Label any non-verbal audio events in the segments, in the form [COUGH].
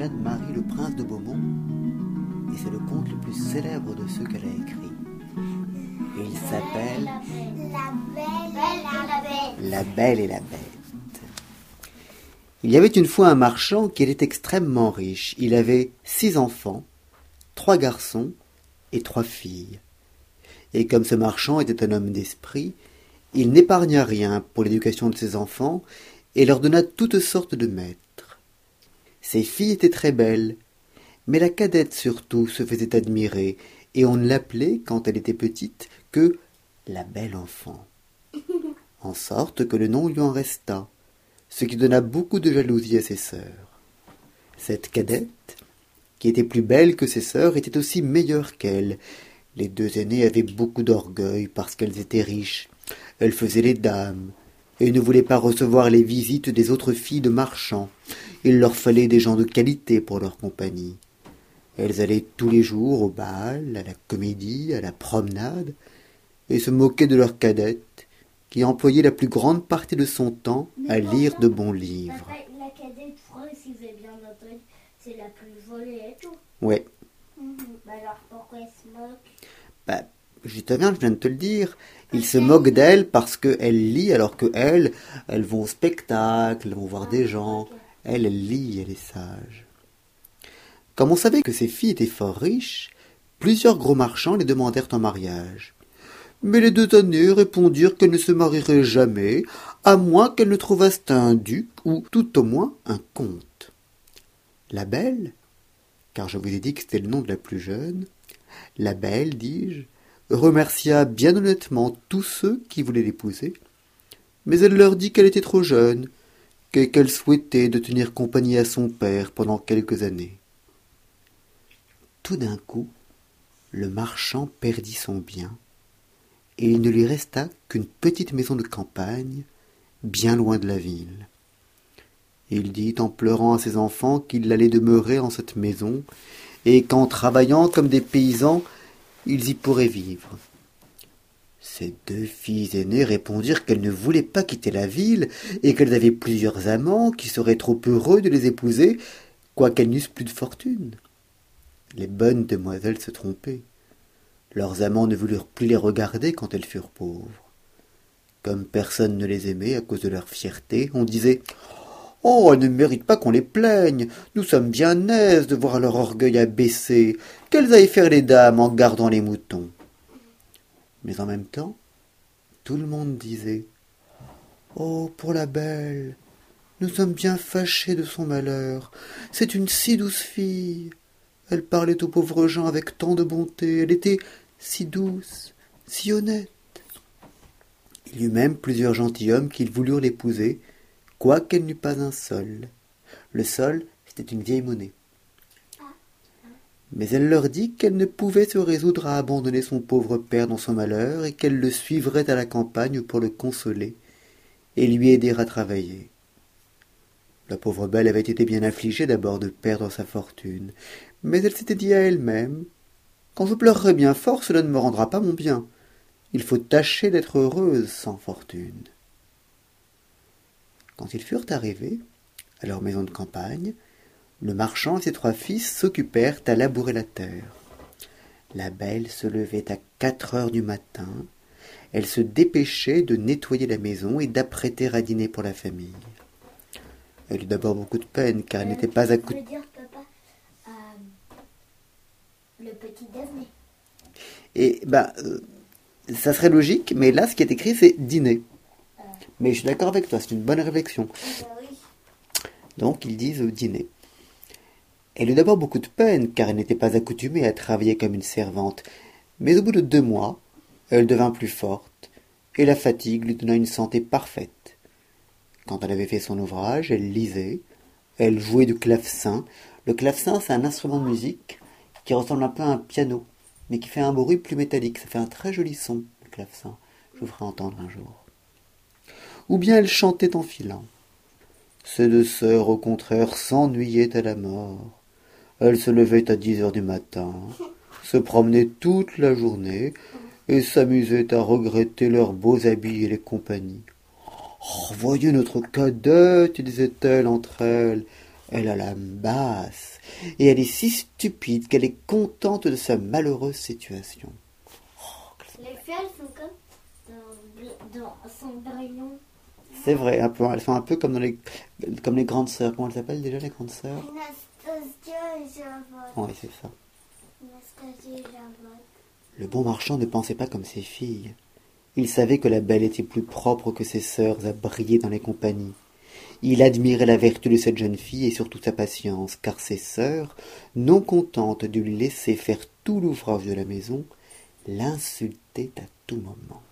Jeanne-Marie le Prince de Beaumont et c'est le conte le plus célèbre de ceux qu'elle a écrit. Et il s'appelle La Belle et la Bête. Il y avait une fois un marchand qui était extrêmement riche. Il avait six enfants, trois garçons et trois filles. Et comme ce marchand était un homme d'esprit, il n'épargna rien pour l'éducation de ses enfants et leur donna toutes sortes de maîtres. Ses filles étaient très belles, mais la cadette surtout se faisait admirer, et on ne l'appelait, quand elle était petite, que la belle enfant. [LAUGHS] En sorte que le nom lui en resta, ce qui donna beaucoup de jalousie à ses sœurs. Cette cadette, qui était plus belle que ses sœurs, était aussi meilleure qu'elle. Les deux aînées avaient beaucoup d'orgueil parce qu'elles étaient riches. Elles faisaient les dames, et ne voulaient pas recevoir les visites des autres filles de marchands. Il leur fallait des gens de qualité pour leur compagnie. Elles allaient tous les jours au bal, à la comédie, à la promenade, et se moquaient de leur cadette, qui employait la plus grande partie de son temps à lire de bons livres. La cadette, si avez bien entendu, c'est la plus jolie et tout. Ouais. Mhm. Bah alors pourquoi elle se moque? Bah, justement, je viens de te le dire. Ils se moquent d'elle parce qu'elle lit, alors que elles, elles vont au spectacle, elles vont voir des gens. Elle, elle lit, elle est sage. Comme on savait que ces filles étaient fort riches, plusieurs gros marchands les demandèrent en mariage. Mais les deux aînées répondirent qu'elles ne se marieraient jamais, à moins qu'elles ne trouvassent un duc ou tout au moins un comte. La belle, car je vous ai dit que c'était le nom de la plus jeune, la belle, dis-je, remercia bien honnêtement tous ceux qui voulaient l'épouser, mais elle leur dit qu'elle était trop jeune, et qu'elle souhaitait de tenir compagnie à son père pendant quelques années. Tout d'un coup, le marchand perdit son bien, et il ne lui resta qu'une petite maison de campagne, bien loin de la ville. Il dit en pleurant à ses enfants qu'il allait demeurer en cette maison, et qu'en travaillant comme des paysans, ils y pourraient vivre. Ses deux filles aînées répondirent qu'elles ne voulaient pas quitter la ville, et qu'elles avaient plusieurs amants qui seraient trop heureux de les épouser, quoiqu'elles n'eussent plus de fortune. Les bonnes demoiselles se trompaient. Leurs amants ne voulurent plus les regarder quand elles furent pauvres. Comme personne ne les aimait à cause de leur fierté, on disait Oh, elles ne méritent pas qu'on les plaigne. Nous sommes bien aises de voir leur orgueil abaissé. Qu'elles aillent faire les dames en gardant les moutons. Mais en même temps, tout le monde disait Oh, pour la belle, nous sommes bien fâchés de son malheur. C'est une si douce fille. Elle parlait aux pauvres gens avec tant de bonté. Elle était si douce, si honnête. Il y eut même plusieurs gentilshommes qui voulurent l'épouser, quoiqu'elle n'eût pas un sol. Le sol, c'était une vieille monnaie. Mais elle leur dit qu'elle ne pouvait se résoudre à abandonner son pauvre père dans son malheur et qu'elle le suivrait à la campagne pour le consoler et lui aider à travailler. La pauvre belle avait été bien affligée d'abord de perdre sa fortune, mais elle s'était dit à elle-même Quand je pleurerai bien fort, cela ne me rendra pas mon bien. Il faut tâcher d'être heureuse sans fortune. Quand ils furent arrivés à leur maison de campagne, le marchand et ses trois fils s'occupèrent à labourer la terre. La belle se levait à quatre heures du matin. Elle se dépêchait de nettoyer la maison et d'apprêter à dîner pour la famille. Elle eut d'abord beaucoup de peine car elle n'était pas à euh, le petit déjeuner. Et ben, euh, ça serait logique, mais là, ce qui est écrit, c'est dîner. Mais je suis d'accord avec toi, c'est une bonne réflexion. Donc, ils disent euh, dîner. Elle eut d'abord beaucoup de peine, car elle n'était pas accoutumée à travailler comme une servante. Mais au bout de deux mois, elle devint plus forte, et la fatigue lui donna une santé parfaite. Quand elle avait fait son ouvrage, elle lisait, elle jouait du clavecin. Le clavecin, c'est un instrument de musique qui ressemble un peu à un piano, mais qui fait un bruit plus métallique. Ça fait un très joli son, le clavecin. Je vous ferai entendre un jour. Ou bien elle chantait en filant. Ces deux sœurs, au contraire, s'ennuyaient à la mort. Elles se levaient à dix heures du matin, se promenaient toute la journée et s'amusaient à regretter leurs beaux habits et les compagnies. Oh, voyez notre cadette, disait-elle entre elles. Elle a la basse, et elle est si stupide qu'elle est contente de sa malheureuse situation. Les filles, elles sont comme dans, Cendrillon. C'est vrai, un peu, elles sont un peu comme, dans les, comme les grandes sœurs. Comment elles s'appellent déjà, les grandes sœurs? Oui, c'est ça. Le bon marchand ne pensait pas comme ses filles. Il savait que la belle était plus propre que ses sœurs à briller dans les compagnies. Il admirait la vertu de cette jeune fille et surtout sa patience, car ses sœurs, non contentes de lui laisser faire tout l'ouvrage de la maison, l'insultaient à tout moment.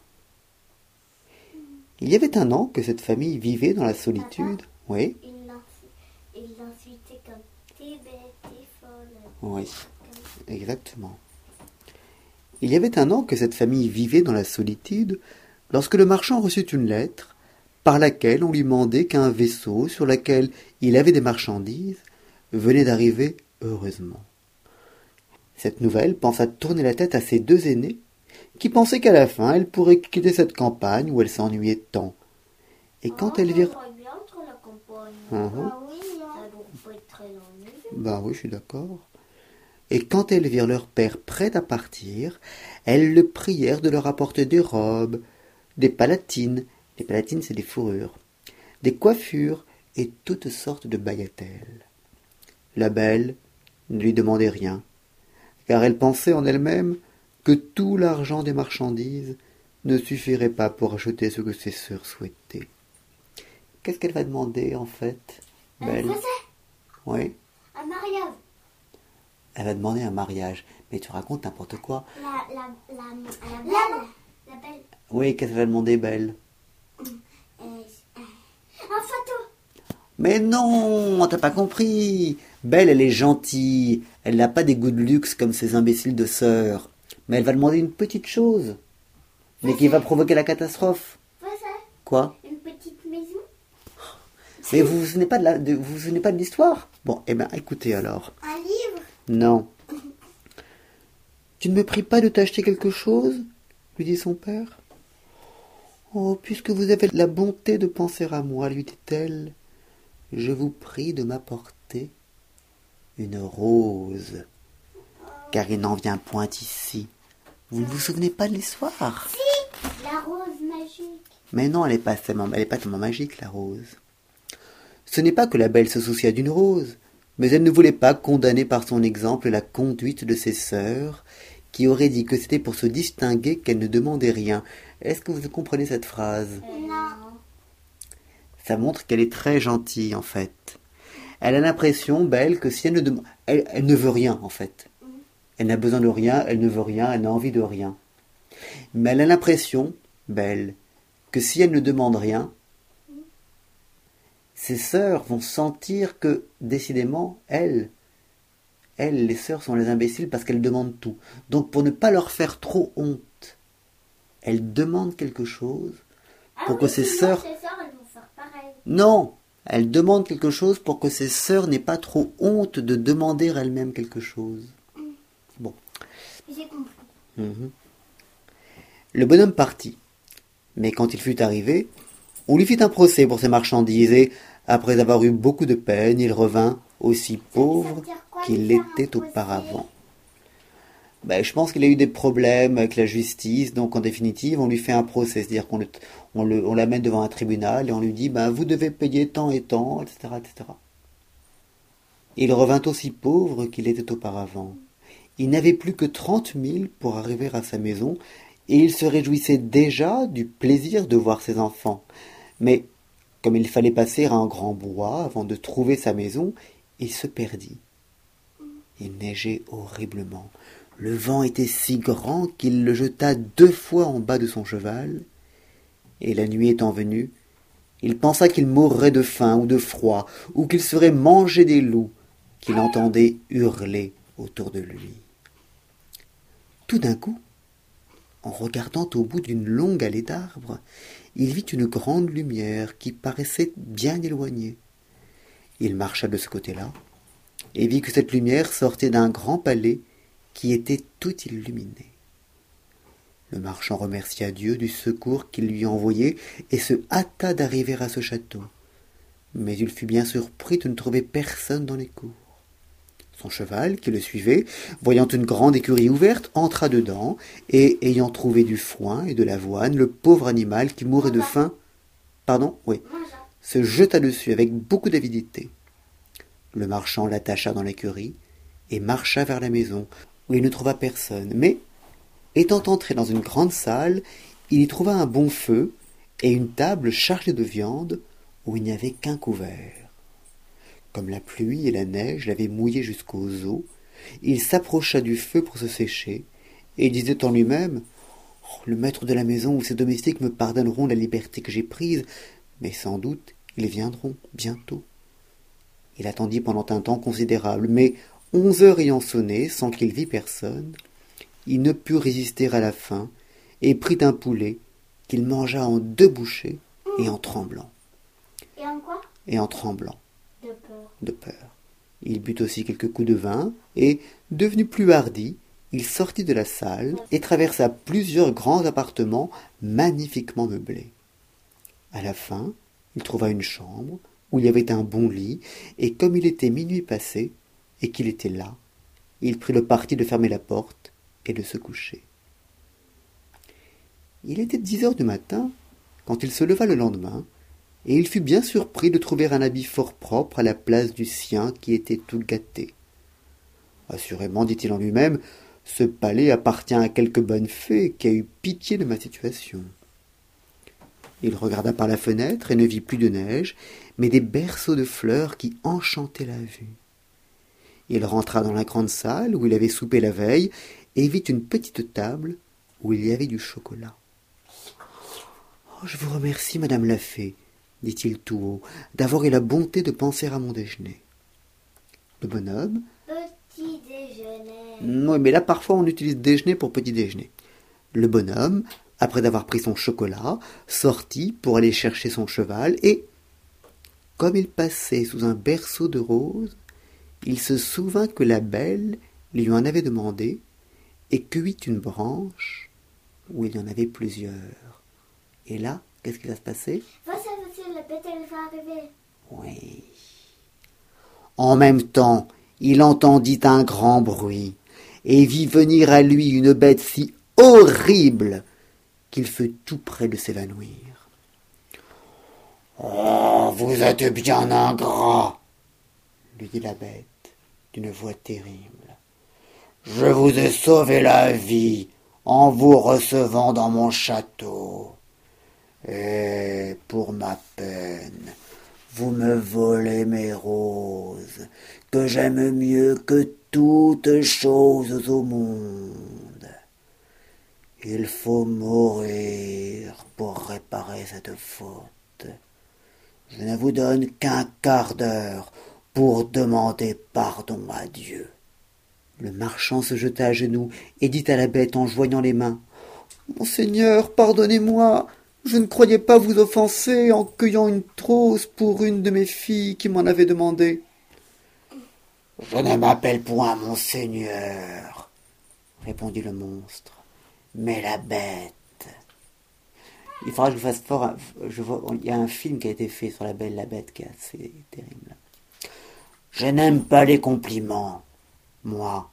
Il y avait un an que cette famille vivait dans la solitude. Oui, Il l'insu- il l'insultait comme t'es bête, t'es folle. oui, exactement. Il y avait un an que cette famille vivait dans la solitude, lorsque le marchand reçut une lettre, par laquelle on lui mandait qu'un vaisseau sur lequel il avait des marchandises venait d'arriver heureusement. Cette nouvelle pensa tourner la tête à ses deux aînés, qui pensaient qu'à la fin elles pourraient quitter cette campagne où elles s'ennuyaient tant. Et quand elles virent... j'aimerais bien entre la campagne. Ah oui, Ça doit pas être très ennuyeux. Ben oui, je suis d'accord. Et quand elles virent leur père prêt à partir, elles le prièrent de leur apporter des robes, des palatines, les palatines c'est des fourrures, des coiffures et toutes sortes de bagatelles. La belle ne lui demandait rien, car elle pensait en elle-même que tout l'argent des marchandises ne suffirait pas pour acheter ce que ses sœurs souhaitaient. Qu'est-ce qu'elle va demander en fait, Un Belle? procès, Oui. un mariage? Elle va demander un mariage. Mais tu racontes n'importe quoi. La, la, la, la belle. La belle. Oui, qu'est-ce qu'elle va demander, Belle? Euh, euh, un photo. Mais non, t'as pas compris. Belle, elle est gentille. Elle n'a pas des goûts de luxe comme ces imbéciles de sœurs. Mais elle va demander une petite chose. Mais qui va provoquer la catastrophe. Quoi une petite maison? Mais vous vous souvenez pas de la, de- vous vous souvenez pas de l'histoire? Bon, eh ben, écoutez alors. Un livre? Non. Tu ne me pries pas de t'acheter quelque chose? lui dit son père. Oh, puisque vous avez la bonté de penser à moi, lui dit-elle, je vous prie de m'apporter une rose, car il n'en vient point ici. Vous ne vous souvenez pas de l'histoire? La rose magique. Mais non, elle n'est pas tellement, elle est pas tellement magique, la rose. Ce n'est pas que la belle se soucia d'une rose, mais elle ne voulait pas condamner par son exemple la conduite de ses sœurs, qui auraient dit que c'était pour se distinguer qu'elle ne demandait rien. Est-ce que vous comprenez cette phrase? Non. Ça montre qu'elle est très gentille, en fait. Elle a l'impression, Belle, que si elle ne demande... Elle, elle ne veut rien, en fait. Elle n'a besoin de rien, elle ne veut rien, elle n'a envie de rien. Mais elle a l'impression, Belle, que si elle ne demande rien, ses sœurs vont sentir que, décidément, elles, elles, les sœurs, sont les imbéciles parce qu'elles demandent tout. Donc, pour ne pas leur faire trop honte, elle demande quelque chose Ah pour que ses sœurs elles non, elle demande quelque chose pour que ses sœurs n'aient pas trop honte de demander elles-mêmes quelque chose. Bon. J'ai compris. Mhm. Le bonhomme partit. Mais quand il fut arrivé, on lui fit un procès pour ses marchandises et, après avoir eu beaucoup de peine, il revint aussi pauvre qu'il l'était auparavant. Ben, je pense qu'il a eu des problèmes avec la justice, donc en définitive, on lui fait un procès, c'est-à-dire qu'on le, on le- on l'amène devant un tribunal et on lui dit, ben, vous devez payer tant et tant, etc., etc. Il revint aussi pauvre qu'il était auparavant. Il n'avait plus que trente mille pour arriver à sa maison, et il se réjouissait déjà du plaisir de voir ses enfants. Mais, comme il fallait passer un grand bois avant de trouver sa maison, il se perdit. Il neigeait horriblement. Le vent était si grand qu'il le jeta deux fois en bas de son cheval, et la nuit étant venue, il pensa qu'il mourrait de faim ou de froid, ou qu'il serait mangé des loups, qu'il entendait hurler autour de lui. Tout d'un coup, en regardant au bout d'une longue allée d'arbres, il vit une grande lumière qui paraissait bien éloignée. Il marcha de ce côté-là, et vit que cette lumière sortait d'un grand palais qui était tout illuminé. le marchand remercia dieu du secours qu'il lui envoyait et se hâta d'arriver à ce château mais il fut bien surpris de ne trouver personne dans les cours son cheval qui le suivait voyant une grande écurie ouverte entra dedans et ayant trouvé du foin et de l'avoine le pauvre animal qui mourait de faim pardon oui se jeta dessus avec beaucoup d'avidité. Le marchand l'attacha dans l'écurie et marcha vers la maison où il ne trouva personne. Mais étant entré dans une grande salle il y trouva un bon feu et une table chargée de viande où il n'y avait qu'un couvert comme la pluie et la neige l'avaient mouillé jusqu'aux os il s'approcha du feu pour se sécher et disait en lui-même oh, le maître de la maison ou ses domestiques me pardonneront la liberté que j'ai prise mais sans doute ils viendront bientôt il attendit pendant un temps considérable mais onze heures ayant sonné sans qu'il vît personne il ne put résister à la faim et prit un poulet qu'il mangea en deux bouchées et en tremblant. Et en quoi? Et en tremblant De peur. il but aussi quelques coups de vin et devenu plus hardi il sortit de la salle et traversa plusieurs grands appartements magnifiquement meublés à la fin il trouva une chambre où il y avait un bon lit et comme il était minuit passé et qu'il était là il prit le parti de fermer la porte et de se coucher il était dix heures du matin quand il se leva le lendemain et il fut bien surpris de trouver un habit fort propre à la place du sien qui était tout gâté. Assurément dit-il en lui-même ce palais appartient à quelque bonne fée qui a eu pitié de ma situation. Il regarda par la fenêtre et ne vit plus de neige mais des berceaux de fleurs qui enchantaient la vue. Il rentra dans la grande salle où il avait soupé la veille et vit une petite table où il y avait du chocolat. Oh, je vous remercie madame la fée dit-il tout haut d'avoir eu la bonté de penser à mon déjeuner. Le bonhomme Petit déjeuner. oui mais là parfois on utilise déjeuner pour petit déjeuner. Le bonhomme après avoir pris son chocolat sortit pour aller chercher son cheval et comme il passait sous un berceau de roses il se souvint que la belle lui en avait demandé et cueillit une branche où il y en avait plusieurs. Et là qu'est-ce qui va se passer? Bête, elle va arriver? oui. En même temps il entendit un grand bruit et vit venir à lui une bête si horrible qu'il fut tout près de s'évanouir. Oh vous êtes bien ingrat lui dit la bête d'une voix terrible. Je vous ai sauvé la vie en vous recevant dans mon château et pour ma peine vous me volez mes roses que j'aime mieux que toutes choses au monde. Il faut mourir pour réparer cette faute. Je ne vous donne qu'un quart d'heure pour demander pardon à dieu. Le marchand se jeta à genoux et dit à la bête en joignant les mains monseigneur pardonnez-moi je ne croyais pas vous offenser en cueillant une rose pour une de mes filles qui m'en avait demandé. Je ne m'appelle point monseigneur répondit le monstre mais la bête. Il faudra que je fasse fort il y a un film qui a été fait sur la belle la bête qui est assez terrible. Je n'aime pas les compliments. Moi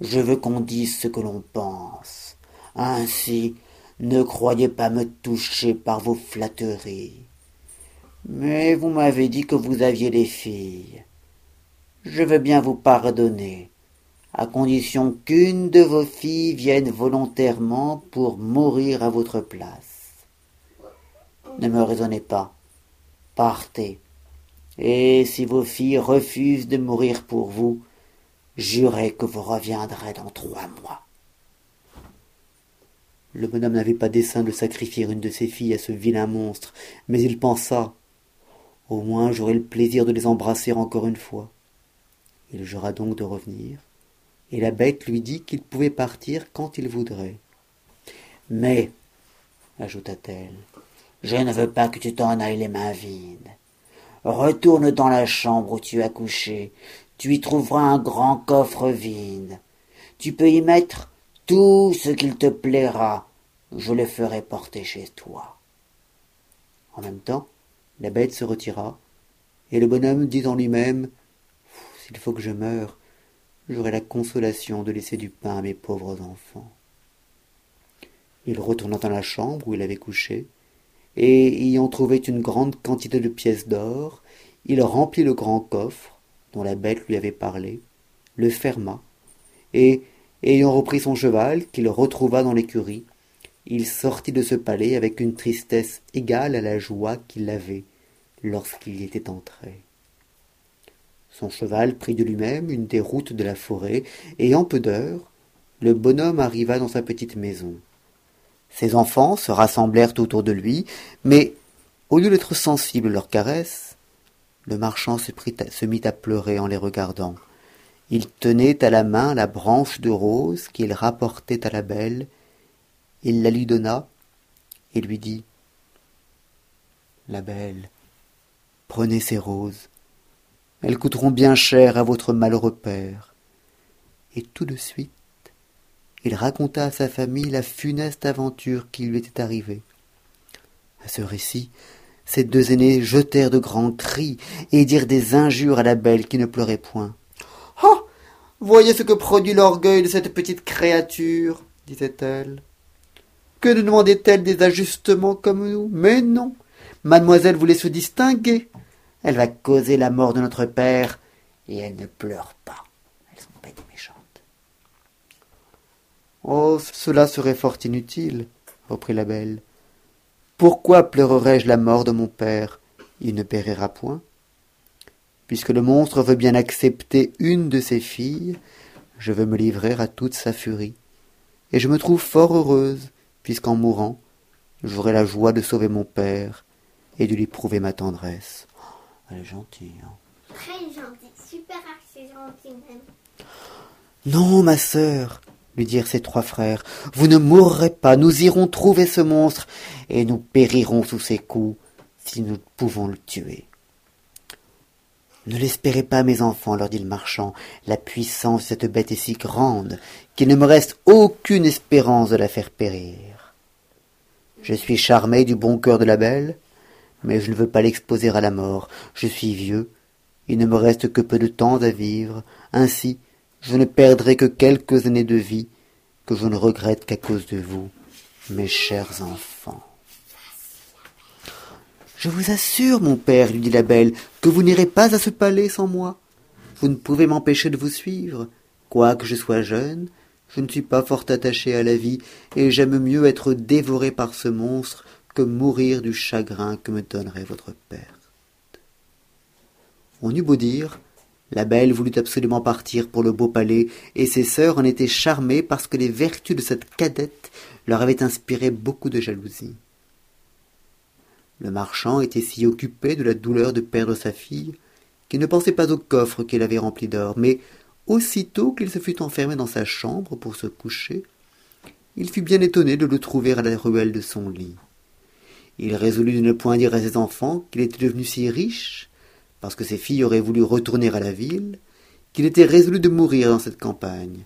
je veux qu'on dise ce que l'on pense. Ainsi ne croyez pas me toucher par vos flatteries. Mais vous m'avez dit que vous aviez des filles. Je veux bien vous pardonner à condition qu'une de vos filles vienne volontairement pour mourir à votre place. Ne me raisonnez pas. Partez. Et si vos filles refusent de mourir pour vous jurez que vous reviendrez dans trois mois le bonhomme n'avait pas dessein de sacrifier une de ses filles à ce vilain monstre mais il pensa au moins j'aurai le plaisir de les embrasser encore une fois. Il jura donc de revenir et la bête lui dit qu'il pouvait partir quand il voudrait. Mais ajouta-t-elle je ne veux pas que tu t'en ailles les mains vides. Retourne dans la chambre où tu as couché tu y trouveras un grand coffre vide. Tu peux y mettre tout ce qu'il te plaira je le ferai porter chez toi. En même temps la bête se retira et le bonhomme dit en lui-même s'il faut que je meure j'aurai la consolation de laisser du pain à mes pauvres enfants il retourna dans la chambre où il avait couché et ayant trouvé une grande quantité de pièces d'or il remplit le grand coffre dont la bête lui avait parlé le ferma et ayant repris son cheval qu'il retrouva dans l'écurie il sortit de ce palais avec une tristesse égale à la joie qu'il avait lorsqu'il y était entré. Son cheval prit de lui-même une des routes de la forêt et en peu d'heures le bonhomme arriva dans sa petite maison. Ses enfants se rassemblèrent autour de lui mais au lieu d'être sensible à leurs caresses le marchand se, se mit à pleurer en les regardant il tenait à la main la branche de rose qu'il rapportait à la belle. Il la lui donna et lui dit la belle prenez ces roses. Elles coûteront bien cher à votre malheureux père et tout de suite il raconta à sa famille la funeste aventure qui lui était arrivée. À ce récit ses deux aînés jetèrent de grands cris et dirent des injures à la belle qui ne pleurait point voyez ce que produit l'orgueil de cette petite créature disait-elle. Que ne demandait-elle des ajustements comme nous? Mais non. Mademoiselle voulait se distinguer. Elle va causer la mort de notre père et elle ne pleure pas. Elles sont bêtes et méchantes. Oh cela serait fort inutile reprit la belle. Pourquoi pleurerais je la mort de mon père? Il ne périra point puisque le monstre veut bien accepter une de ses filles je veux me livrer à toute sa furie. Et je me trouve fort heureuse puisqu'en mourant j'aurai la joie de sauver mon père et de lui prouver ma tendresse. Elle est gentille hein. Très gentille, super archi gentille même. non ma sœur lui dirent ses trois frères vous ne mourrez pas nous irons trouver ce monstre et nous périrons sous ses coups si nous pouvons le tuer ne l'espérez pas mes enfants leur dit le marchand la puissance de cette bête est si grande qu'il ne me reste aucune espérance de la faire périr. Je suis charmé du bon cœur de la belle mais je ne veux pas l'exposer à la mort. Je suis vieux il ne me reste que peu de temps à vivre. Ainsi je ne perdrai que quelques années de vie que je ne regrette qu'à cause de vous mes chers enfants je vous assure mon père lui dit la belle que vous n'irez pas à ce palais sans moi. Vous ne pouvez m'empêcher de vous suivre. Quoique je sois jeune je ne suis pas fort attachée à la vie et j'aime mieux être dévorée par ce monstre que mourir du chagrin que me donnerait votre perte. On eut beau dire la belle voulut absolument partir pour le beau palais et ses sœurs en étaient charmées parce que les vertus de cette cadette leur avaient inspiré beaucoup de jalousie le marchand était si occupé de la douleur de perdre sa fille qu'il ne pensait pas au coffre qu'il avait rempli d'or. Mais aussitôt qu'il se fut enfermé dans sa chambre pour se coucher il fut bien étonné de le trouver à la ruelle de son lit. Il résolut de ne point dire à ses enfants qu'il était devenu si riche parce que ses filles auraient voulu retourner à la ville qu'il était résolu de mourir dans cette campagne.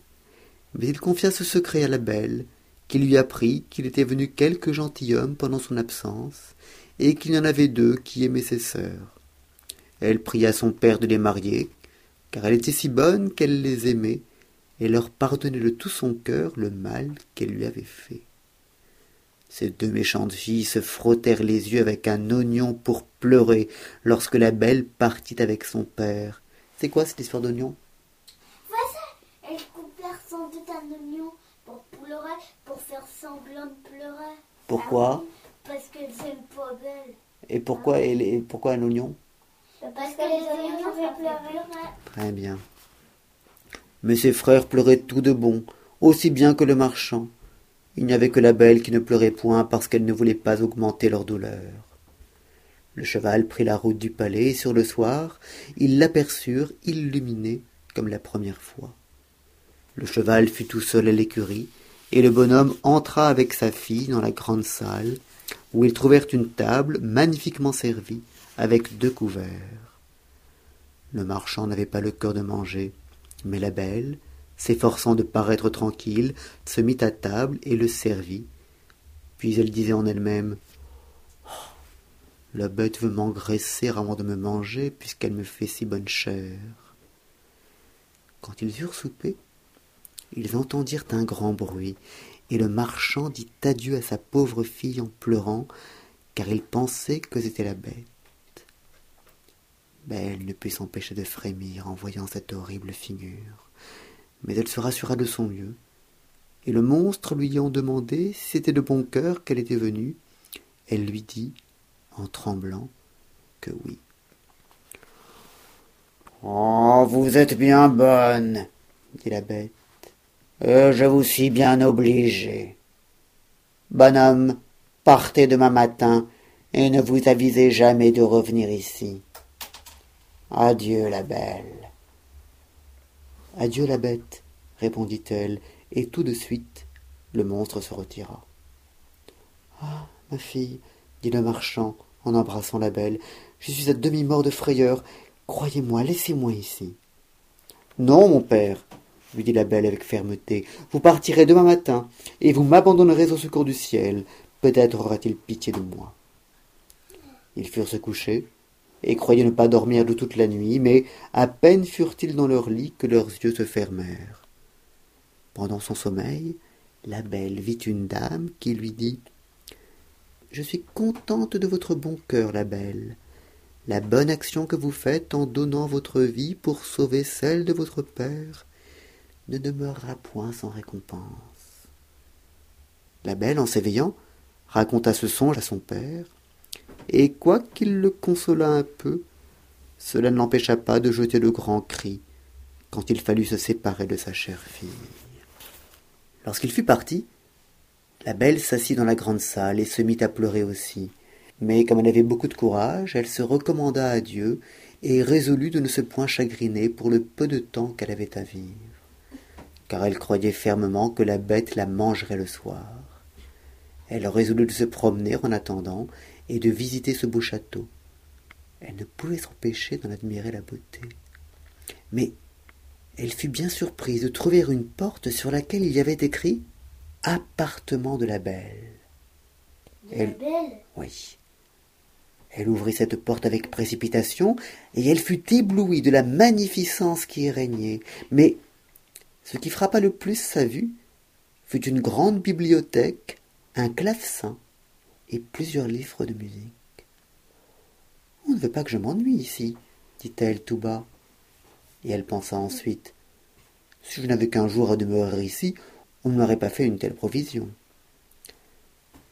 Mais il confia ce secret à la belle qui lui apprit qu'il était venu quelque gentilhomme pendant son absence et qu'il y en avait deux qui aimaient ses sœurs. Elle pria son père de les marier car elle était si bonne qu'elle les aimait et leur pardonnait de tout son cœur le mal qu'elle lui avait fait. Ces deux méchantes filles se frottèrent les yeux avec un oignon pour pleurer lorsque la belle partit avec son père. C'est quoi cette histoire d'oignon? Voilà, elles coupèrent sans doute un oignon pour pleurer, pour faire semblant de pleurer. Pourquoi? Ah oui, Parce qu'elles aiment pas belle. et pourquoi, elle- et pourquoi un oignon? Parce que les oignons, ça fait pleurer. très bien. Mais ses frères pleuraient tout de bon aussi bien que le marchand. Il n'y avait que la belle qui ne pleurait point parce qu'elle ne voulait pas augmenter leur douleur. Le cheval prit la route du palais et sur le soir ils l'aperçurent illuminé comme la première fois. Le cheval fut tout seul à l'écurie et le bonhomme entra avec sa fille dans la grande salle où ils trouvèrent une table magnifiquement servie avec deux couverts. Le marchand n'avait pas le cœur de manger mais la belle s'efforçant de paraître tranquille se mit à table et le servit. Puis elle disait en elle-même Oh, la bête veut m'engraisser avant de me manger puisqu'elle me fait si bonne chair quand ils eurent soupé ils entendirent un grand bruit et le marchand dit adieu à sa pauvre fille en pleurant car il pensait que c'était la bête. Belle ne put s'empêcher de frémir en voyant cette horrible figure. Mais elle se rassura de son mieux. Et le monstre lui ayant demandé si c'était de bon cœur qu'elle était venue. Elle lui dit en tremblant que oui. Oh vous êtes bien bonne dit la bête et je vous suis bien obligé. Bonhomme partez demain matin et ne vous avisez jamais de revenir ici. Adieu la belle. Adieu la bête répondit-elle et tout de suite le monstre se retira. Ah ma fille dit le marchand en embrassant la belle je suis à demi mort de frayeur. Croyez-moi laissez-moi ici. Non mon père lui dit la belle avec fermeté. Vous partirez demain matin et vous m'abandonnerez au secours du ciel. Peut-être aura-t-il pitié de moi. Ils furent se coucher et croyaient ne pas dormir de toute la nuit mais à peine furent-ils dans leur lit que leurs yeux se fermèrent. Pendant son sommeil la belle vit une dame qui lui dit je suis contente de votre bon cœur la belle. La bonne action que vous faites en donnant votre vie pour sauver celle de votre père ne demeurera point sans récompense. La belle en s'éveillant raconta ce songe à son père et quoiqu'il le consolât un peu cela ne l'empêcha pas de jeter de grands cris quand il fallut se séparer de sa chère fille. Lorsqu'il fut parti la belle s'assit dans la grande salle et se mit à pleurer aussi. Mais comme elle avait beaucoup de courage elle se recommanda à dieu et résolut de ne se point chagriner pour le peu de temps qu'elle avait à vivre car elle croyait fermement que la bête la mangerait le soir. Elle résolut de se promener en attendant et de visiter ce beau château. Elle ne pouvait s'empêcher d'en admirer la beauté. Mais elle fut bien surprise de trouver une porte sur laquelle il y avait écrit appartement de la belle elle... belle? Oui. Elle ouvrit cette porte avec précipitation et elle fut éblouie de la magnificence qui y régnait. Mais ce qui frappa le plus sa vue fut une grande bibliothèque un clavecin et plusieurs livres de musique on ne veut pas que je m'ennuie ici dit-elle tout bas. Et elle pensa ensuite si je n'avais qu'un jour à demeurer ici on ne m'aurait pas fait une telle provision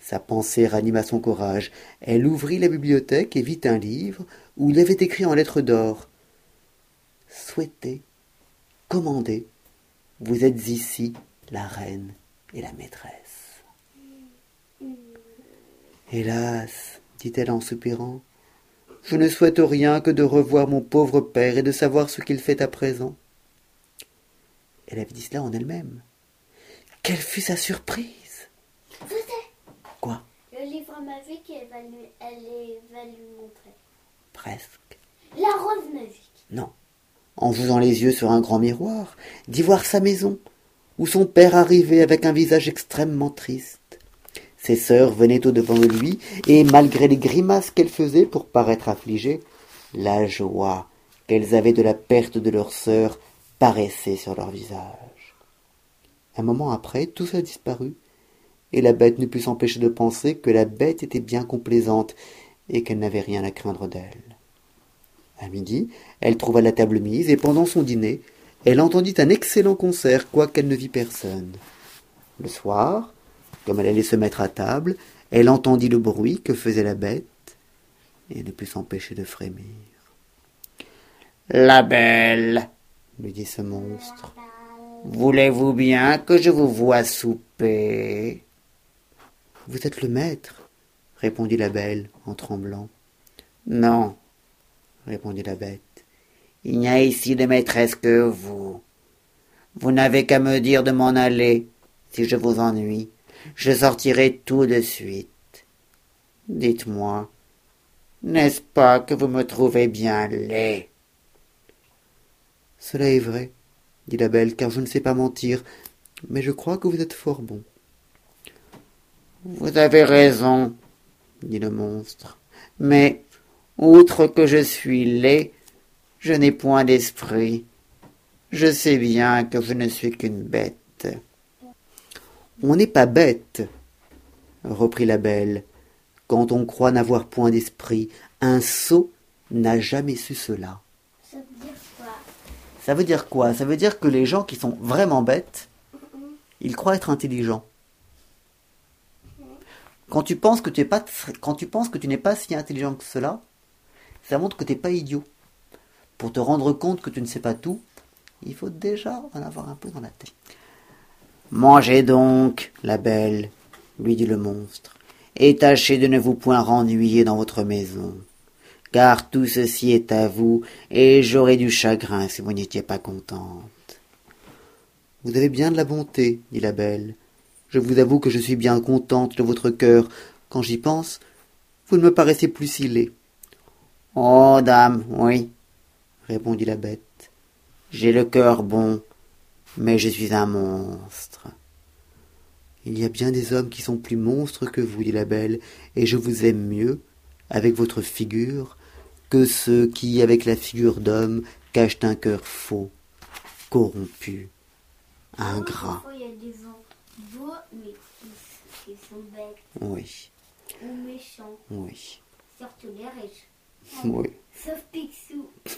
sa pensée ranima son courage. Elle ouvrit la bibliothèque et vit un livre où il avait écrit en lettres d'or souhaitez commandez vous êtes ici la reine et la maîtresse. Hélas dit-elle en soupirant je ne souhaite rien que de revoir mon pauvre père et de savoir ce qu'il fait à présent. Elle avait dit cela en elle-même. Quelle fut sa surprise. Quoi? Le livre magique elle va lui, elle va lui montrer. Presque. La rose magique. Non en jouant les yeux sur un grand miroir d'y voir sa maison où son père arrivait avec un visage extrêmement triste ses sœurs venaient au-devant de lui, et malgré les grimaces qu'elles faisaient pour paraître affligées, la joie qu'elles avaient de la perte de leur sœur paraissait sur leur visage. Un moment après, tout ça disparut, et la bête ne put s'empêcher de penser que la bête était bien complaisante, et qu'elle n'avait rien à craindre d'elle. À midi, elle trouva la table mise, et pendant son dîner, elle entendit un excellent concert, quoiqu'elle ne vit personne. Le soir, comme elle allait se mettre à table, elle entendit le bruit que faisait la bête et ne put s'empêcher de frémir. La belle, lui dit ce monstre, voulez-vous bien que je vous voie souper? Vous êtes le maître, répondit la belle en tremblant. Non, répondit la bête. Il n'y a ici de maîtresse que vous. Vous n'avez qu'à me dire de m'en aller si je vous ennuie je sortirai tout de suite. Dites-moi, n'est-ce pas que vous me trouvez bien laid? Cela est vrai, dit la belle, car je ne sais pas mentir, mais je crois que vous êtes fort bon. Vous avez raison, dit le monstre. Mais, outre que je suis laid, je n'ai point d'esprit. Je sais bien que je ne suis qu'une bête. On n'est pas bête, reprit la belle, quand on croit n'avoir point d'esprit. Un sot n'a jamais su cela. Ça veut dire quoi? Ça veut dire quoi? Ça veut dire que les gens qui sont vraiment bêtes, ils croient être intelligents. Quand tu penses que tu es pas, quand tu penses que tu n'es pas si intelligent que cela, ça montre que tu n'es pas idiot. Pour te rendre compte que tu ne sais pas tout, il faut déjà en avoir un peu dans la tête. Mangez donc, la belle, lui dit le monstre, et tâchez de ne vous point rennuyer dans votre maison, car tout ceci est à vous, et j'aurais du chagrin si vous n'étiez pas contente. Vous avez bien de la bonté, dit la belle. Je vous avoue que je suis bien contente de votre cœur. Quand j'y pense, vous ne me paraissez plus si laid. Oh, dame, oui, répondit la bête. J'ai le cœur bon, mais je suis un monstre. Il y a bien des hommes qui sont plus monstres que vous, dit la belle, et je vous aime mieux, avec votre figure, que ceux qui, avec la figure d'homme, cachent un cœur faux, corrompu, ingrat. Parfois, il y a des gens beaux, mais qui, qui sont bêtes Oui, ou méchants. oui, Surtout les riches. Oui. Sauf Picsou. [LAUGHS]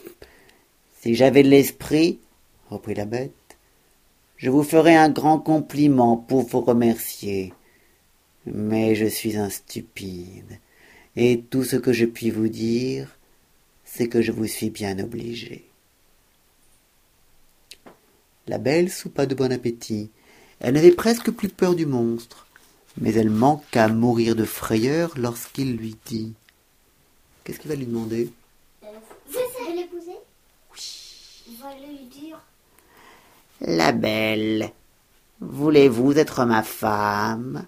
Si j'avais de l'esprit, reprit la bête, je vous ferais un grand compliment pour vous remercier. Mais je suis un stupide, et tout ce que je puis vous dire, c'est que je vous suis bien obligé. La belle soupa de bon appétit. Elle n'avait presque plus peur du monstre, mais elle manqua mourir de frayeur lorsqu'il lui dit Qu'est-ce qu'il va lui demander? Euh, je l'épouser Oui. Il va lui dire. La belle, voulez-vous être ma femme?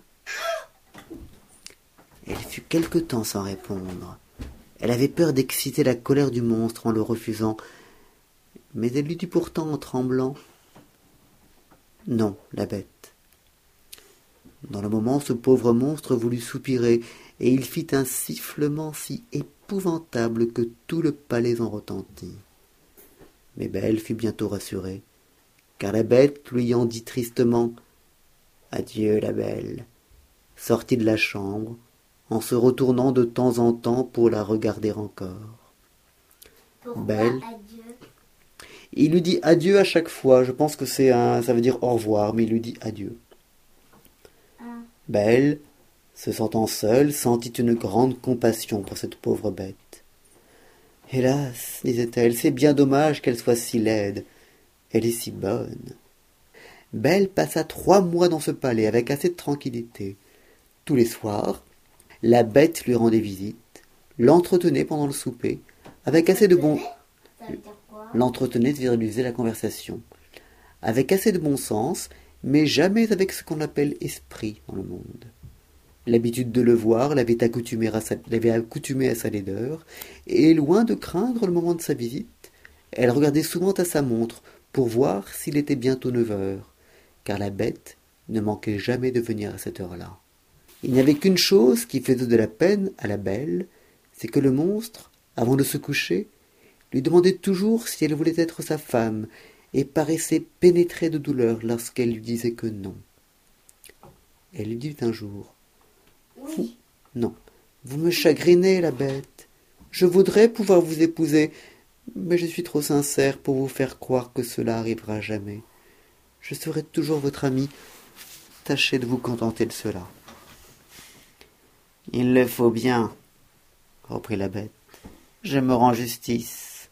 Elle fut quelque temps sans répondre. Elle avait peur d'exciter la colère du monstre en le refusant, mais elle lui dit pourtant en tremblant Non, la bête. Dans le moment, ce pauvre monstre voulut soupirer, et il fit un sifflement si épouvantable que tout le palais en retentit. Mais Belle fut bientôt rassurée, car la bête lui ayant dit tristement Adieu, la belle, sortit de la chambre, en se retournant de temps en temps pour la regarder encore. Pourquoi Belle. adieu? Il lui dit adieu à chaque fois. Je pense que c'est un, ça veut dire au revoir, mais il lui dit adieu. Ah. Belle, se sentant seule, sentit une grande compassion pour cette pauvre bête. Hélas, disait-elle, c'est bien dommage qu'elle soit si laide. Elle est si bonne. Belle passa trois mois dans ce palais avec assez de tranquillité. Tous les soirs, la bête lui rendait visite, l'entretenait pendant le souper, avec assez de bon l'entretenait de la conversation, avec assez de bon sens, mais jamais avec ce qu'on appelle esprit dans le monde. L'habitude de le voir l'avait accoutumé à sa, laideur, et loin de craindre le moment de sa visite, elle regardait souvent à sa montre pour voir s'il était bientôt neuf heures, car la bête ne manquait jamais de venir à cette heure-là. Il n'y avait qu'une chose qui faisait de la peine à la belle, c'est que le monstre, avant de se coucher, lui demandait toujours si elle voulait être sa femme, et paraissait pénétré de douleur lorsqu'elle lui disait que non. Elle lui dit un jour Non, vous me chagrinez, la bête. Je voudrais pouvoir vous épouser, mais je suis trop sincère pour vous faire croire que cela arrivera jamais. Je serai toujours votre ami. Tâchez de vous contenter de cela. Il le faut bien, reprit la bête. Je me rends justice.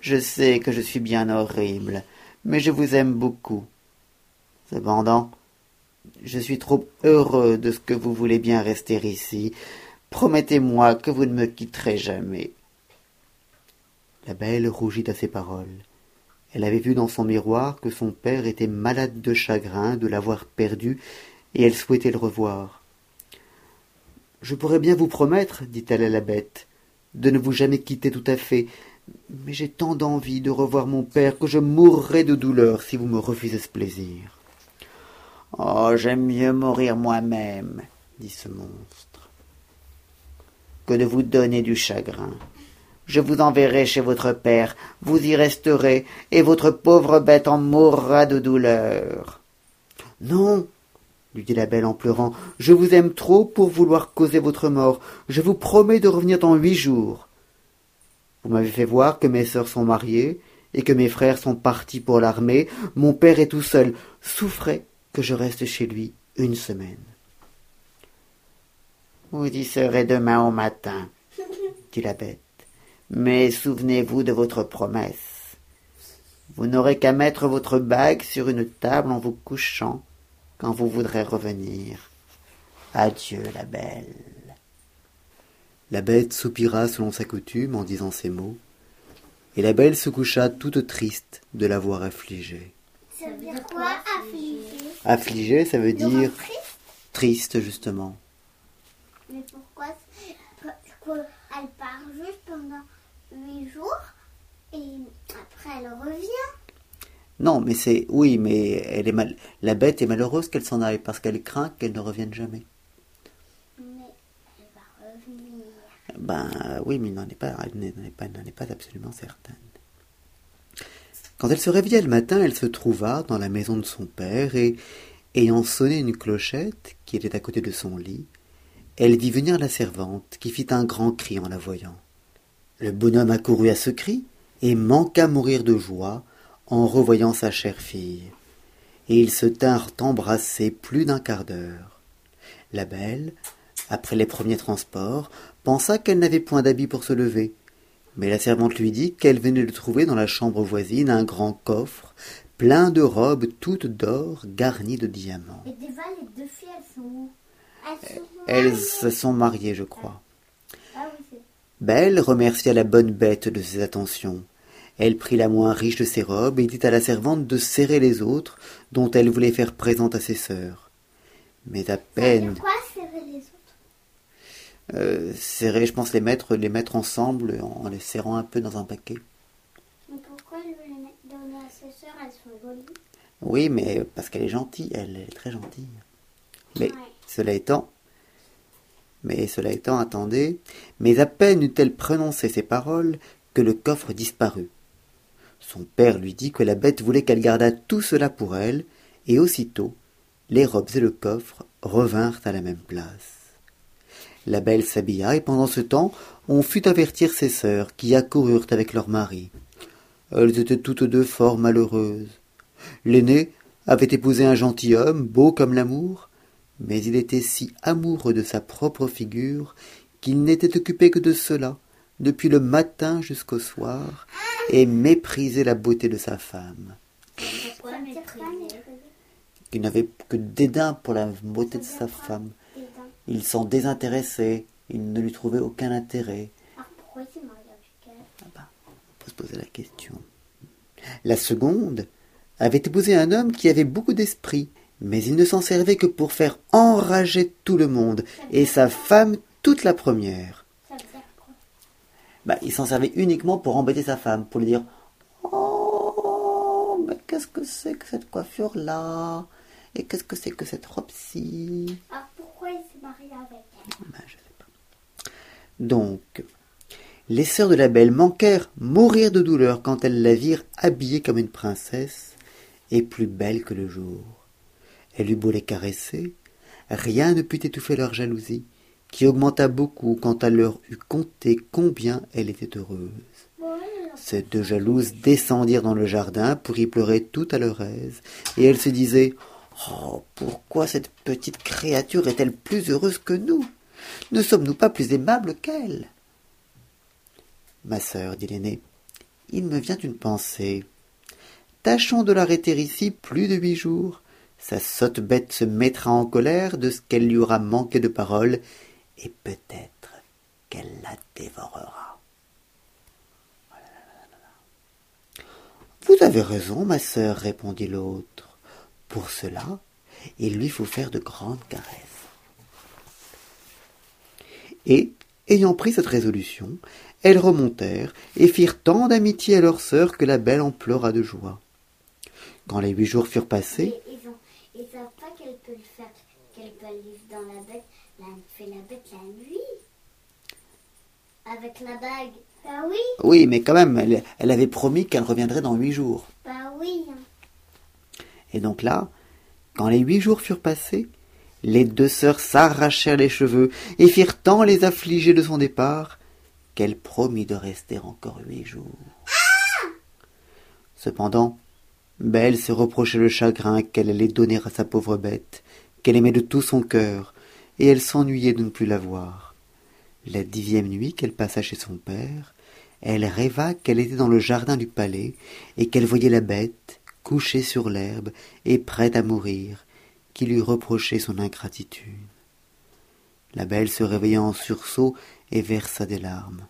Je sais que je suis bien horrible, mais je vous aime beaucoup. Cependant, je suis trop heureux de ce que vous voulez bien rester ici. Promettez-moi que vous ne me quitterez jamais. La belle rougit à ces paroles. Elle avait vu dans son miroir que son père était malade de chagrin de l'avoir perdu, et elle souhaitait le revoir. Je pourrais bien vous promettre, dit-elle à la bête, de ne vous jamais quitter tout à fait, mais j'ai tant d'envie de revoir mon père que je mourrais de douleur si vous me refusez ce plaisir. Oh, j'aime mieux mourir moi-même, dit ce monstre. Que de vous donner du chagrin. Je vous enverrai chez votre père, vous y resterez, et votre pauvre bête en mourra de douleur. Non, lui dit la belle en pleurant, je vous aime trop pour vouloir causer votre mort. Je vous promets de revenir dans huit jours. Vous m'avez fait voir que mes sœurs sont mariées, et que mes frères sont partis pour l'armée. Mon père est tout seul. Souffrez que je reste chez lui une semaine. Vous y serez demain au matin, [LAUGHS] dit la bête. Mais souvenez-vous de votre promesse. Vous n'aurez qu'à mettre votre bague sur une table en vous couchant quand vous voudrez revenir. Adieu, la belle. La bête soupira selon sa coutume en disant ces mots, et la belle se coucha toute triste de l'avoir affligée. Ça veut dire quoi, affligée Affligée, ça veut dire triste triste, justement. Mais pourquoi Elle part juste pendant huit jours et après elle revient? Non, mais c'est... Oui, mais elle est mal... La bête est malheureuse qu'elle s'en aille, parce qu'elle craint qu'elle ne revienne jamais. Mais elle va revenir. Ben oui, mais il n'en est pas, n'en est pas, n'en est pas absolument certaine. Quand elle se réveilla le matin, elle se trouva dans la maison de son père et, ayant sonné une clochette qui était à côté de son lit, elle vit venir la servante qui fit un grand cri en la voyant. Le bonhomme accourut à ce cri et manqua mourir de joie en revoyant sa chère fille. Et ils se tinrent embrassés plus d'un quart d'heure. La belle, après les premiers transports, pensa qu'elle n'avait point d'habit pour se lever. Mais la servante lui dit qu'elle venait de trouver dans la chambre voisine un grand coffre plein de robes toutes d'or garnies de diamants. Et déjà, les deux filles, elles sont où? Elles sont Elles se sont mariées, je crois. Ah oui, c'est Belle remercia la bonne bête de ses attentions. Elle prit la moins riche de ses robes et dit à la servante de serrer les autres, dont elle voulait faire présent à ses sœurs. Mais à Ça veut peine dire quoi, euh, serrer, je pense les mettre, les mettre ensemble en les serrant un peu dans un paquet. Mais pourquoi je veux les donner à ses sœurs Elles sont jolies? Oui, mais parce qu'elle est gentille, elle est très gentille. Mais Ouais. cela étant, mais cela étant, attendez, mais à peine eut-elle prononcé ces paroles que le coffre disparut. Son père lui dit que la bête voulait qu'elle gardât tout cela pour elle, et aussitôt, les robes et le coffre revinrent à la même place. La belle s'habilla, et pendant ce temps, on fut avertir ses sœurs, qui accoururent avec leur mari. Elles étaient toutes deux fort malheureuses. L'aîné avait épousé un gentilhomme, beau comme l'amour, mais il était si amoureux de sa propre figure qu'il n'était occupé que de cela, depuis le matin jusqu'au soir, et méprisait la beauté de sa femme, qu'il n'avait que dédain pour la beauté de sa femme. Il s'en désintéressait, il ne lui trouvait aucun intérêt. Alors pourquoi il s'est marié avec elle? On peut se poser la question. La seconde avait épousé un homme qui avait beaucoup d'esprit, mais il ne s'en servait que pour faire enrager tout le monde, et sa femme toute la première. Ça veut dire quoi? Bah, il s'en servait uniquement pour embêter sa femme, pour lui dire Oh, mais qu'est-ce que c'est que cette coiffure-là? Et qu'est-ce que c'est que cette robe-ci? Alors Ben. Donc, les sœurs de la belle manquèrent mourir de douleur quand elles la virent habillée comme une princesse et plus belle que le jour. Elle eut beau les caresser, rien ne put étouffer leur jalousie, qui augmenta beaucoup quand elle leur eut conté combien elle était heureuse. Ces deux jalouses descendirent dans le jardin pour y pleurer tout à leur aise, et elles se disaient Oh, pourquoi cette petite créature est-elle plus heureuse que nous? Ne sommes-nous pas plus aimables qu'elle? Ma sœur, dit l'aînée, il me vient une pensée. Tâchons de l'arrêter ici plus de huit jours. Sa sotte bête se mettra en colère de ce qu'elle lui aura manqué de parole, et peut-être qu'elle la dévorera. Vous avez raison, ma sœur, répondit l'autre. Pour cela, il lui faut faire de grandes caresses. Et, ayant pris cette résolution, elles remontèrent et firent tant d'amitié à leur sœur que la belle en pleura de joie. Quand les huit jours furent passés, Et ils, savent pas qu'elle peut le faire, qu'elle peut le livre dans la bête, Elle a fait la bête la nuit. Avec la bague. Bah oui. Oui, mais quand même, elle, elle avait promis qu'elle reviendrait dans huit jours. Bah oui. Et donc là, quand les huit jours furent passés, les deux sœurs s'arrachèrent les cheveux et firent tant les affliger de son départ qu'elle promit de rester encore huit jours. Cependant, Belle se reprochait le chagrin qu'elle allait donner à sa pauvre bête, qu'elle aimait de tout son cœur, et elle s'ennuyait de ne plus la voir. La dixième nuit qu'elle passa chez son père, elle rêva qu'elle était dans le jardin du palais et qu'elle voyait la bête, couchée sur l'herbe et prête à mourir, qui lui reprochait son ingratitude. La belle se réveilla en sursaut et versa des larmes.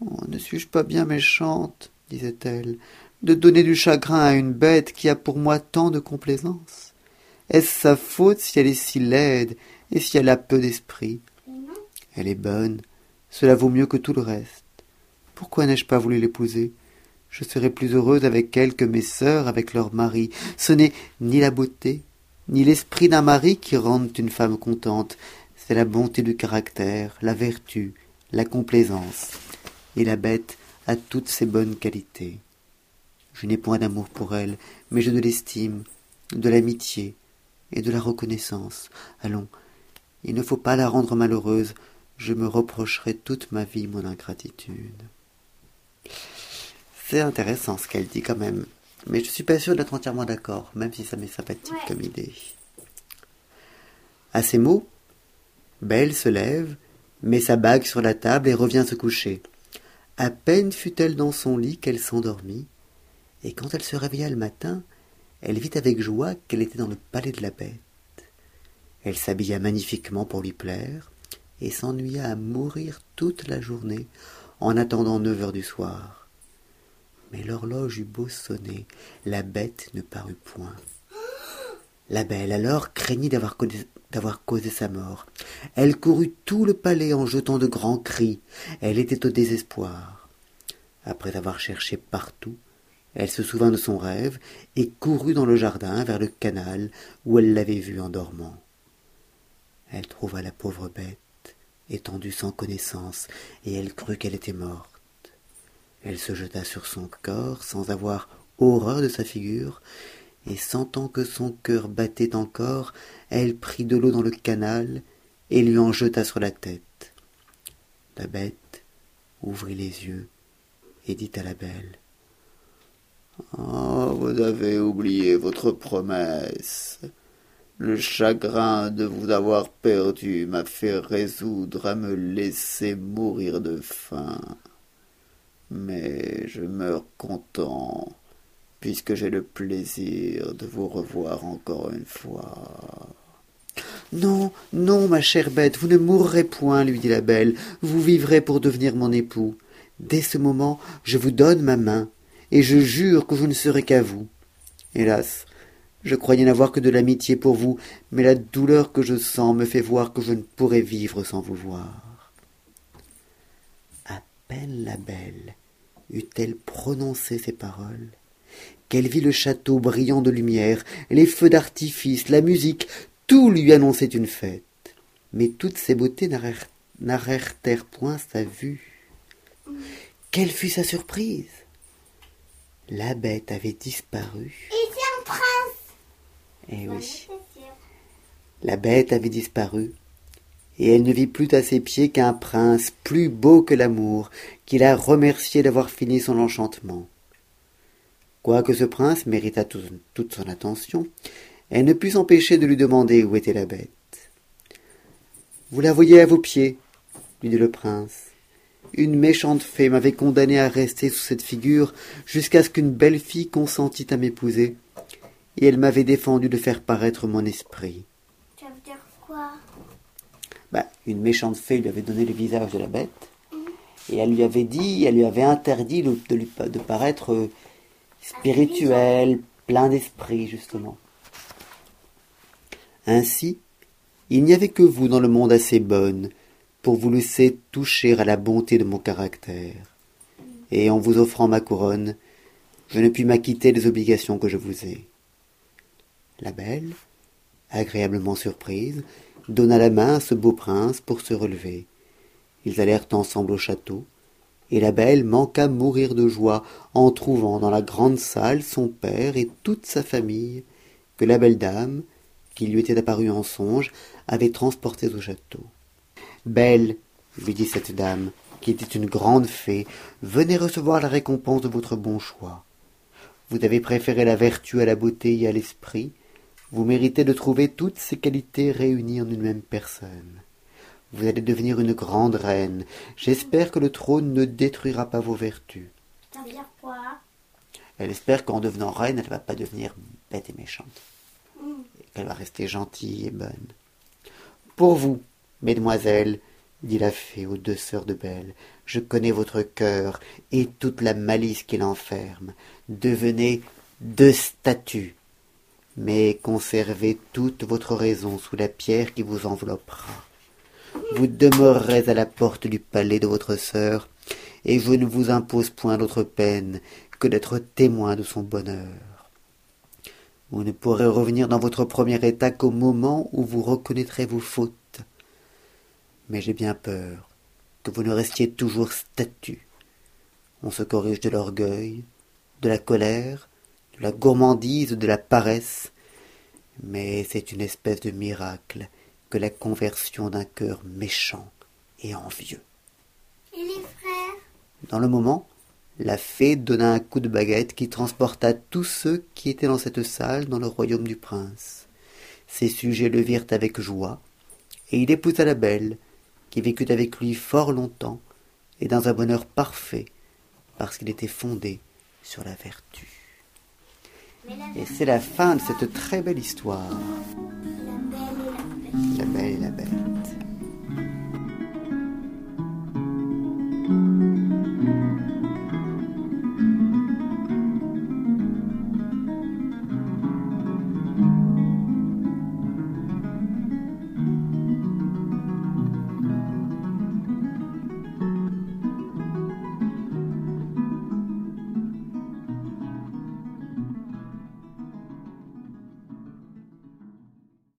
Oh, ne suis-je pas bien méchante, disait-elle, de donner du chagrin à une bête qui a pour moi tant de complaisance? Est-ce sa faute si elle est si laide et si elle a peu d'esprit? Elle est bonne, cela vaut mieux que tout le reste. Pourquoi n'ai-je pas voulu l'épouser? Je serais plus heureuse avec elle que mes sœurs avec leurs maris. Ce n'est ni la beauté, ni l'esprit d'un mari qui rendent une femme contente, c'est la bonté du caractère, la vertu, la complaisance. Et la bête a toutes ces bonnes qualités. Je n'ai point d'amour pour elle, mais j'ai de l'estime, de l'amitié et de la reconnaissance. Allons, il ne faut pas la rendre malheureuse, je me reprocherai toute ma vie mon ingratitude. C'est intéressant ce qu'elle dit quand même, mais je suis pas sûr d'être entièrement d'accord, même si ça m'est sympathique Ouais. comme idée. À ces mots, Belle se lève, met sa bague sur la table et revient se coucher. À peine fut-elle dans son lit qu'elle s'endormit, et quand elle se réveilla le matin, elle vit avec joie qu'elle était dans le palais de la bête. Elle s'habilla magnifiquement pour lui plaire, et s'ennuya à mourir toute la journée en attendant neuf heures du soir. Mais l'horloge eut beau sonner, la bête ne parut point. La belle alors craignit d'avoir causé, sa mort. Elle courut tout le palais en jetant de grands cris. Elle était au désespoir. Après avoir cherché partout, elle se souvint de son rêve et courut dans le jardin vers le canal où elle l'avait vue en dormant. Elle trouva la pauvre bête étendue sans connaissance et elle crut qu'elle était morte. Elle se jeta sur son corps sans avoir horreur de sa figure, et sentant que son cœur battait encore, elle prit de l'eau dans le canal et lui en jeta sur la tête. La bête ouvrit les yeux et dit à la belle Oh, vous avez oublié votre promesse. Le chagrin de vous avoir perdu m'a fait résoudre à me laisser mourir de faim mais je meurs content, puisque j'ai le plaisir de vous revoir encore une fois. Non, non, ma chère bête, vous ne mourrez point, lui dit la belle, vous vivrez pour devenir mon époux. Dès ce moment, je vous donne ma main, et je jure que je ne serai qu'à vous. Hélas, je croyais n'avoir que de l'amitié pour vous, mais la douleur que je sens me fait voir que je ne pourrai vivre sans vous voir. Peine la belle eut-elle prononcé ces paroles qu'elle vit le château brillant de lumière, les feux d'artifice, la musique, tout lui annonçait une fête. Mais toutes ces beautés n'arrêtèrent- point sa vue. Quelle fut sa surprise? La bête avait disparu. Et c'est un prince. Eh oui. La bête avait disparu, et elle ne vit plus à ses pieds qu'un prince plus beau que l'amour, qui la remerciait d'avoir fini son enchantement. Quoique ce prince méritât tout- toute son attention, elle ne put s'empêcher de lui demander où était la bête. Vous la voyez à vos pieds, lui dit le prince. Une méchante fée m'avait condamné à rester sous cette figure jusqu'à ce qu'une belle fille consentît à m'épouser, et elle m'avait défendu de faire paraître mon esprit. Bah, une méchante fée lui avait donné le visage de la bête, et elle lui avait dit, elle lui avait interdit de, lui de paraître euh, spirituel, plein d'esprit, justement. Ainsi, il n'y avait que vous dans le monde assez bonne pour vous laisser toucher à la bonté de mon caractère. Et en vous offrant ma couronne, je ne puis m'acquitter des obligations que je vous ai. La belle, agréablement surprise, donna la main à ce beau prince pour se relever. Ils allèrent ensemble au château et la belle manqua mourir de joie en trouvant dans la grande salle son père et toute sa famille que la belle dame qui lui était apparue en songe avait transportés au château belle lui dit cette dame qui était une grande fée venez recevoir la récompense de votre bon choix. Vous avez préféré la vertu à la beauté et à l'esprit vous méritez de trouver toutes ces qualités réunies en une même personne. Vous allez devenir une grande reine. J'espère que le trône ne détruira pas vos vertus. Ça veut dire quoi? Elle espère qu'en devenant reine elle ne va pas devenir bête et méchante. Et qu'elle va rester gentille et bonne. Pour vous mesdemoiselles dit la fée aux deux sœurs de belle je connais votre cœur et toute la malice qu'il enferme devenez deux statues mais conservez toute votre raison sous la pierre qui vous enveloppera. Vous demeurerez à la porte du palais de votre sœur et je ne vous impose point d'autre peine que d'être témoin de son bonheur. Vous ne pourrez revenir dans votre premier état qu'au moment où vous reconnaîtrez vos fautes. Mais j'ai bien peur que vous ne restiez toujours statue. On se corrige de l'orgueil de la colère de la gourmandise de la paresse mais c'est une espèce de miracle que la conversion d'un cœur méchant et envieux. Et les frères? Dans le moment la fée donna un coup de baguette qui transporta tous ceux qui étaient dans cette salle dans le royaume du prince. Ses sujets le virent avec joie et il épousa la belle qui vécut avec lui fort longtemps et dans un bonheur parfait parce qu'il était fondé sur la vertu et c'est la fin de cette très belle histoire. La belle et la bête.